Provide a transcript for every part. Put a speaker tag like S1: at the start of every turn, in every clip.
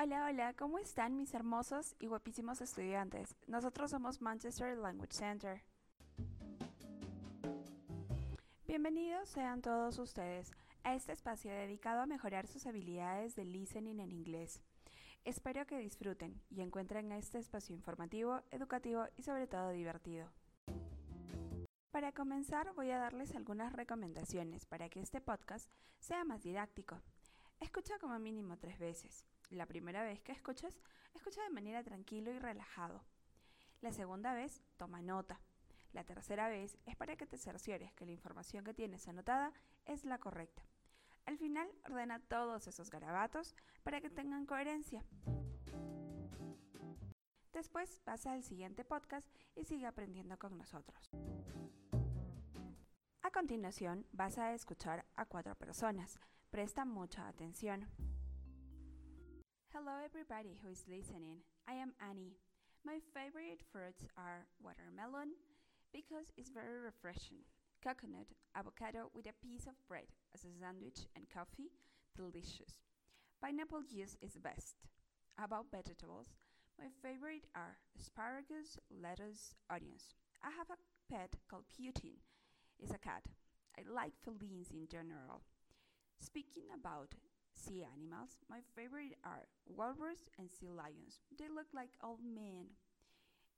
S1: Hola, hola, ¿cómo están mis hermosos y guapísimos estudiantes? Nosotros somos Manchester Language Center. Bienvenidos sean todos ustedes a este espacio dedicado a mejorar sus habilidades de listening en inglés. Espero que disfruten y encuentren este espacio informativo, educativo y sobre todo divertido. Para comenzar voy a darles algunas recomendaciones para que este podcast sea más didáctico. Escucha como mínimo tres veces. La primera vez que escuches, escucha de manera tranquilo y relajado. La segunda vez, toma nota. La tercera vez es para que te cerciores que la información que tienes anotada es la correcta. Al final, ordena todos esos garabatos para que tengan coherencia. Después pasa al siguiente podcast y sigue aprendiendo con nosotros. A continuación, vas a escuchar a cuatro personas. Presta mucha atención. Hello, everybody who is listening. I am Annie. My favorite fruits are watermelon because it's very refreshing, coconut, avocado with a piece of bread as a sandwich, and coffee, delicious. Pineapple juice is the best. About vegetables, my favorite are asparagus, lettuce, onions. I have a pet called Putin. It's a cat. I like felines in general. Speaking about sea animals, my favorite are walrus and sea lions. They look like old men.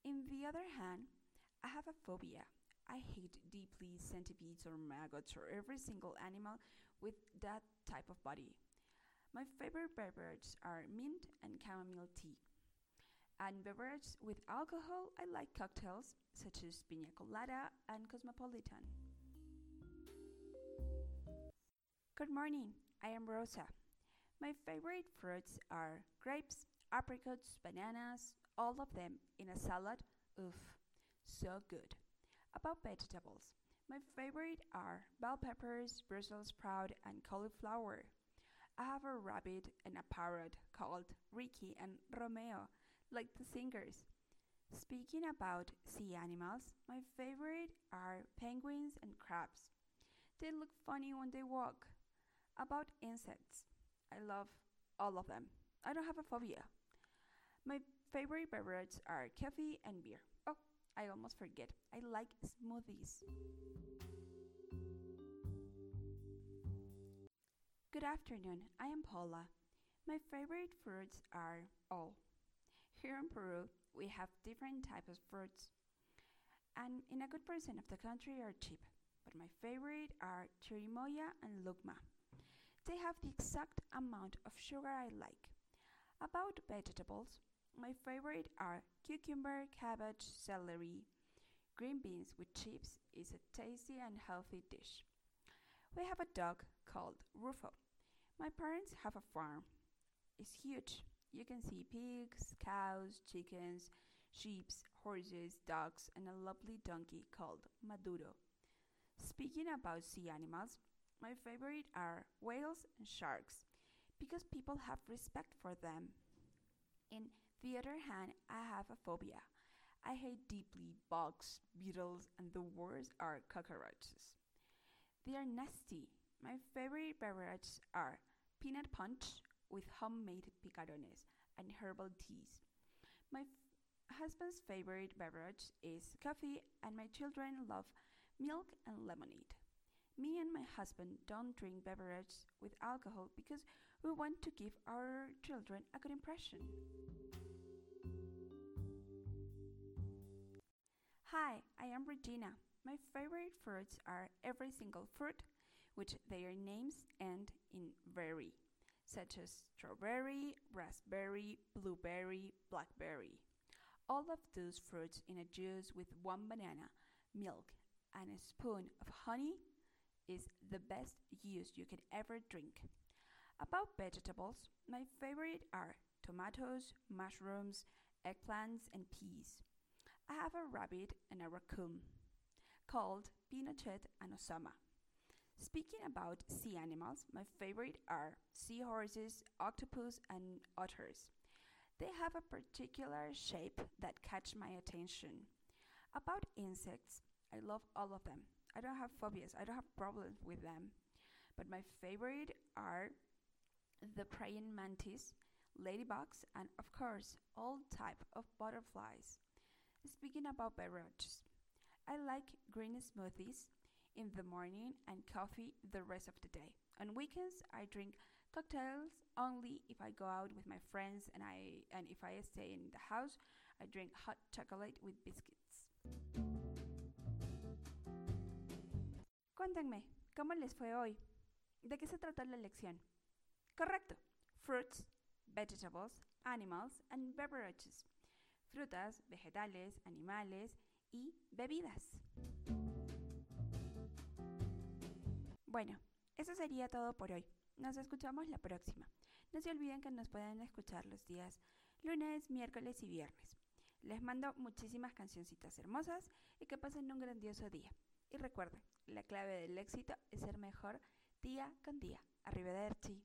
S1: In the other hand, I have a phobia. I hate deeply centipedes or maggots or every single animal with that type of body. My favorite beverages are mint and chamomile tea. And beverages with alcohol, I like cocktails such as pina colada and cosmopolitan. Good morning, I am Rosa. My favorite fruits are grapes, apricots, bananas, all of them in a salad. Oof, so good. About vegetables, my favorite are bell peppers, Brussels sprout, and cauliflower. I have a rabbit and a parrot called Ricky and Romeo, like the singers. Speaking about sea animals, my favorite are penguins and crabs. They look funny when they walk. About insects, I love all of them. I don't have a phobia. My favorite beverages are coffee and beer. Oh, I almost forget. I like smoothies. Good afternoon. I am Paula. My favorite fruits are all. Here in Peru, we have different types of fruits, and in a good percent of the country are cheap. But my favorite are chirimoya and lucma. They have the exact amount of sugar I like. About vegetables, my favorite are cucumber, cabbage, celery. Green beans with chips is a tasty and healthy dish. We have a dog called Rufo. My parents have a farm. It's huge. You can see pigs, cows, chickens, sheep, horses, dogs, and a lovely donkey called Maduro. Speaking about sea animals, my favorite are whales and sharks because people have respect for them. In the other hand, I have a phobia. I hate deeply bugs, beetles, and the worst are cockroaches. They are nasty. My favorite beverages are peanut punch with homemade picarones and herbal teas. My husband's favorite beverage is coffee, and my children love milk and lemonade. Me and my husband don't drink beverages with alcohol because we want to give our children a good impression. Hi, I am Regina. My favorite fruits are every single fruit, which their names end in berry, such as strawberry, raspberry, blueberry, blackberry. All of those fruits in a juice with one banana, milk, and a spoon of honey is the best juice you can ever drink. About vegetables, my favorite are tomatoes, mushrooms, eggplants, and peas. I have a rabbit and a raccoon called Pinochet and Osama. Speaking about sea animals, my favorite are seahorses, octopus, and otters. They have a particular shape that catch my attention. About insects, I love all of them. I don't have phobias, I don't have problems with them. But my favorite are the praying mantis, ladybugs, and of course, all type of butterflies. Speaking about beverages, I like green smoothies in the morning and coffee the rest of the day. On weekends, I drink cocktails only if I go out with my friends and I and if I stay in the house, I drink hot chocolate with biscuits. Cuéntenme, ¿cómo les fue hoy? ¿De qué se trata la lección? Correcto. Fruits, vegetables, animals and beverages. Frutas, vegetales, animales y bebidas. Bueno, eso sería todo por hoy. Nos escuchamos la próxima. No se olviden que nos pueden escuchar los días lunes, miércoles y viernes. Les mando muchísimas cancioncitas hermosas y que pasen un grandioso día. Y recuerden, la clave del éxito es ser mejor día con día. Arrivederci.